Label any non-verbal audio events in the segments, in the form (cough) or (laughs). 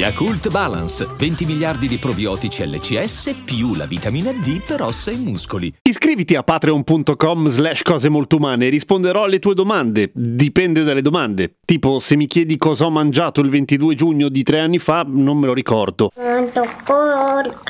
Yakult Balance, 20 miliardi di probiotici LCS più la vitamina D per ossa e muscoli. Iscriviti a patreon.com slash cose molto umane e risponderò alle tue domande. Dipende dalle domande. Tipo, se mi chiedi cosa ho mangiato il 22 giugno di tre anni fa, non me lo ricordo. Molto corto,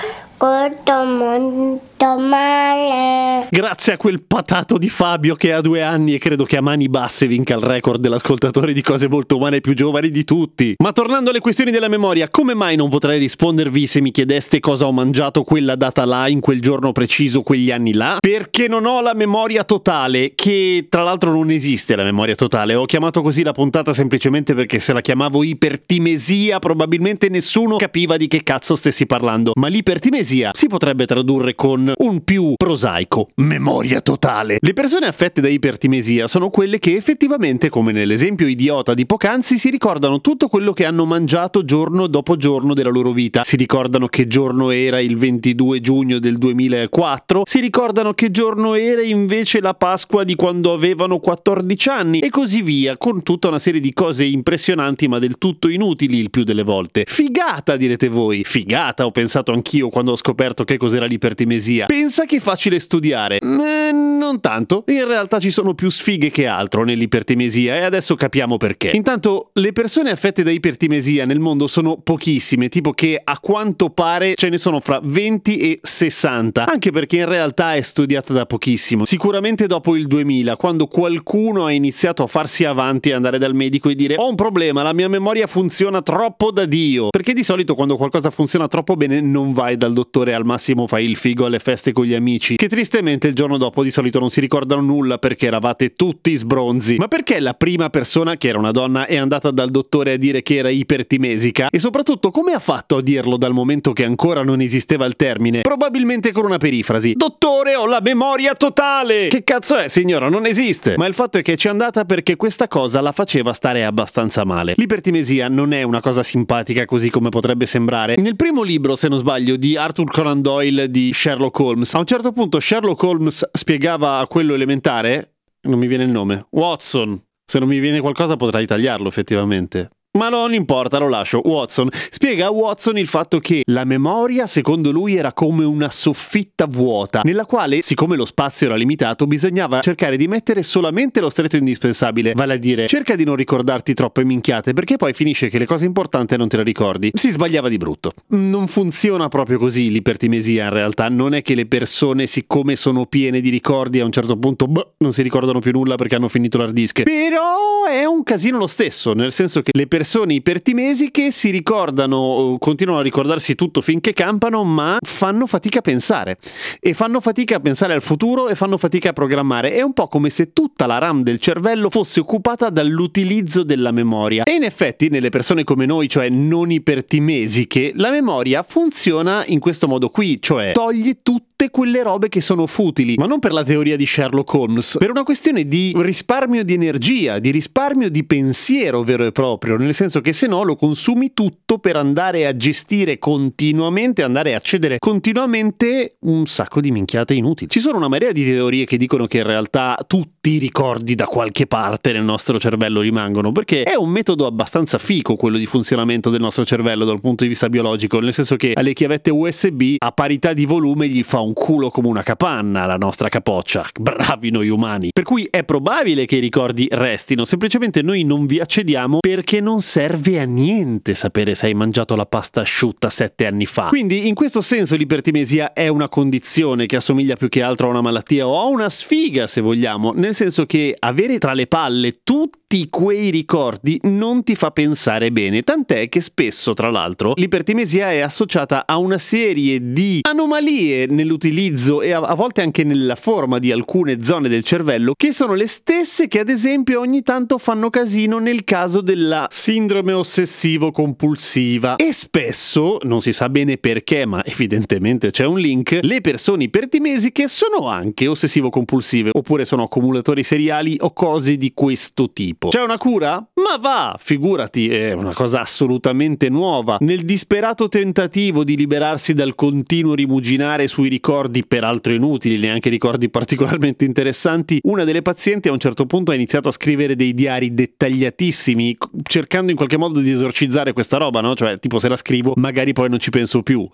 molto male. Grazie a quel patato di Fabio che ha due anni e credo che a mani basse vinca il record dell'ascoltatore di cose molto umane più giovani di tutti. Ma tornando alle questioni della memoria, come mai non potrei rispondervi se mi chiedeste cosa ho mangiato quella data là, in quel giorno preciso, quegli anni là? Perché non ho la memoria totale, che tra l'altro non esiste la memoria totale. Ho chiamato così la puntata semplicemente perché se la chiamavo ipertimesia probabilmente nessuno capiva di che cazzo stessi parlando. Ma l'ipertimesia si potrebbe tradurre con un più prosaico, memoria totale. Le persone affette da ipertimesia sono quelle che effettivamente, come nell'esempio idiota di poc'anzi, si ricordano tutto quello che hanno mangiato giorno dopo giorno della loro vita. Si ricordano che giorno era il 22 giugno del 2004, si ricordano che giorno era invece la Pasqua di quando avevano 14 anni e così via, con tutta una serie di cose impressionanti ma del tutto inutili il più delle volte. Figata direte voi, figata ho pensato anch'io quando ho scoperto che cos'era l'ipertimesia. Pensa che è facile studiare. Eh, non tanto. In realtà ci sono più sfighe che altro nell'ipertimesia e adesso capiamo perché. Intanto, le persone affette da ipertimesia nel mondo sono pochissime, tipo che a quanto pare ce ne sono fra 20 e 60, anche perché in realtà è studiata da pochissimo. Sicuramente dopo il 2000, quando qualcuno ha iniziato a farsi avanti e andare dal medico e dire ho un problema, la mia memoria funziona troppo da Dio. Perché di solito quando qualcosa funziona troppo bene non vai dal dottore al massimo fai il figo alle feste con gli amici, che tristemente il giorno dopo di solito non si ricordano nulla perché eravate tutti sbronzi. Ma perché la prima persona, che era una donna, è andata dal dottore a dire che era ipertimesica? E soprattutto come ha fatto a dirlo dal momento che ancora non esisteva il termine? Probabilmente con una perifrasi. Dottore, ho la memoria totale! Che cazzo è, signora? Non esiste! Ma il fatto è che ci è andata perché questa cosa la faceva stare abbastanza male. L'ipertimesia non è una cosa simpatica così come potrebbe sembrare. Nel primo libro, se non sbaglio, di Arthur Conan Doyle di Sherlock Holmes. A un certo punto Sherlock Holmes spiegava a quello elementare, non mi viene il nome, Watson. Se non mi viene qualcosa potrai tagliarlo effettivamente. Ma non importa, lo lascio. Watson spiega a Watson il fatto che la memoria, secondo lui, era come una soffitta vuota, nella quale, siccome lo spazio era limitato, bisognava cercare di mettere solamente lo stretto indispensabile, vale a dire, cerca di non ricordarti troppe minchiate, perché poi finisce che le cose importanti non te le ricordi. Si sbagliava di brutto. Non funziona proprio così l'ipertimesia, in realtà. Non è che le persone, siccome sono piene di ricordi, a un certo punto, boh, non si ricordano più nulla perché hanno finito l'hard disk. Però è un casino lo stesso, nel senso che le persone persone ipertimesi che si ricordano, continuano a ricordarsi tutto finché campano, ma fanno fatica a pensare. E fanno fatica a pensare al futuro e fanno fatica a programmare. È un po' come se tutta la RAM del cervello fosse occupata dall'utilizzo della memoria. E in effetti, nelle persone come noi, cioè non ipertimesiche, la memoria funziona in questo modo qui, cioè toglie tutto tutte quelle robe che sono futili, ma non per la teoria di Sherlock Holmes, per una questione di risparmio di energia, di risparmio di pensiero vero e proprio, nel senso che se no lo consumi tutto per andare a gestire continuamente, andare a accedere continuamente un sacco di minchiate inutili. Ci sono una marea di teorie che dicono che in realtà tutti i ricordi da qualche parte nel nostro cervello rimangono, perché è un metodo abbastanza fico quello di funzionamento del nostro cervello dal punto di vista biologico, nel senso che alle chiavette USB a parità di volume gli fa un un culo come una capanna la nostra capoccia. Bravi noi umani. Per cui è probabile che i ricordi restino, semplicemente noi non vi accediamo perché non serve a niente sapere se hai mangiato la pasta asciutta sette anni fa. Quindi in questo senso l'ipertimesia è una condizione che assomiglia più che altro a una malattia o a una sfiga se vogliamo, nel senso che avere tra le palle tutti quei ricordi non ti fa pensare bene, tant'è che spesso tra l'altro l'ipertimesia è associata a una serie di anomalie nell'utilizzo nell'utilizzo e a, volte anche nella forma di alcune zone del cervello che sono le stesse che ad esempio ogni tanto fanno casino nel caso della sindrome ossessivo-compulsiva e spesso, non si sa bene perché ma evidentemente c'è un link, le persone ipertimesiche sono anche ossessivo-compulsive oppure sono accumulatori seriali o cose di questo tipo. C'è una cura? Ma va, figurati, è una cosa assolutamente nuova. Nel disperato tentativo di liberarsi dal continuo rimuginare sui ricordi, peraltro inutili, neanche ricordi particolarmente interessanti, una delle pazienti a un certo punto ha iniziato a scrivere dei diari dettagliatissimi, cercando in qualche modo di esorcizzare questa roba, no? Cioè, tipo se la scrivo, magari poi non ci penso più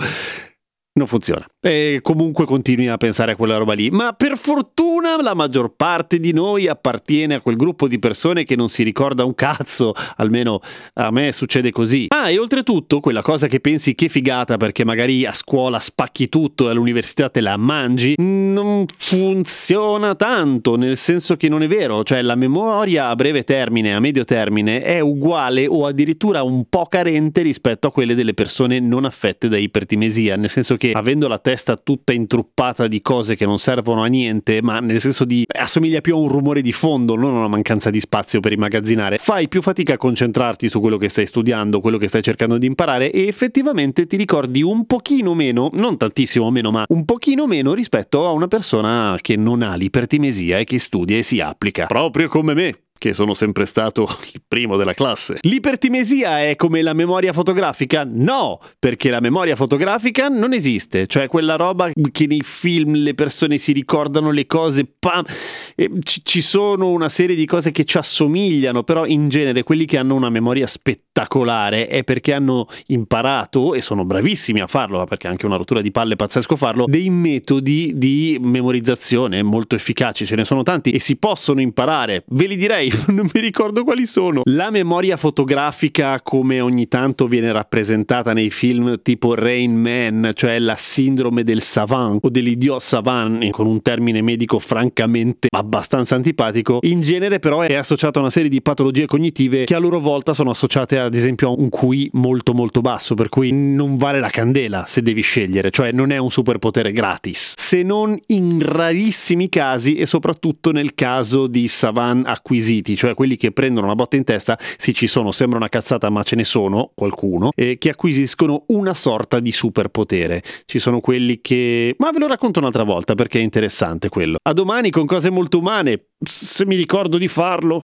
non funziona. E comunque continui a pensare a quella roba lì. Ma per fortuna la maggior parte di noi appartiene a quel gruppo di persone che non si ricorda un cazzo. Almeno a me succede così. Ah, e oltretutto, quella cosa che pensi che figata perché magari a scuola spacchi tutto e all'università te la mangi, non funziona tanto. Nel senso che non è vero. Cioè, la memoria a breve termine, a medio termine, è uguale o addirittura un po' carente rispetto a quelle delle persone non affette da ipertimesia. Nel senso che che avendo la testa tutta intruppata di cose che non servono a niente, ma nel senso di assomiglia più a un rumore di fondo, non a una mancanza di spazio per immagazzinare, fai più fatica a concentrarti su quello che stai studiando, quello che stai cercando di imparare e effettivamente ti ricordi un pochino meno, non tantissimo meno, ma un pochino meno rispetto a una persona che non ha l'ipertimesia e che studia e si applica, proprio come me che sono sempre stato (laughs) il primo della classe. L'ipertimesia è come la memoria fotografica? No, perché la memoria fotografica non esiste, cioè quella roba che nei film le persone si ricordano le cose, pam, ci sono una serie di cose che ci assomigliano, però in genere quelli che hanno una memoria spettacolare è perché hanno imparato, e sono bravissimi a farlo, perché è anche una rottura di palle pazzesco farlo, dei metodi di memorizzazione molto efficaci, ce ne sono tanti e si possono imparare, ve li direi (laughs) non mi ricordo quali sono. La memoria fotografica, come ogni tanto viene rappresentata nei film tipo Rain Man, cioè la sindrome del savant o dell'idiot savant, con un termine medico francamente abbastanza antipatico, in genere però è associata a una serie di patologie cognitive che a loro volta sono associate ad esempio a un QI molto molto basso, per cui non vale la candela se devi scegliere, cioè non è un superpotere gratis, se non in rarissimi casi e soprattutto nel caso di savant acquisiti cioè quelli che prendono una botta in testa, sì ci sono, sembra una cazzata ma ce ne sono qualcuno, eh, che acquisiscono una sorta di superpotere. Ci sono quelli che... ma ve lo racconto un'altra volta perché è interessante quello. A domani con cose molto umane, se mi ricordo di farlo.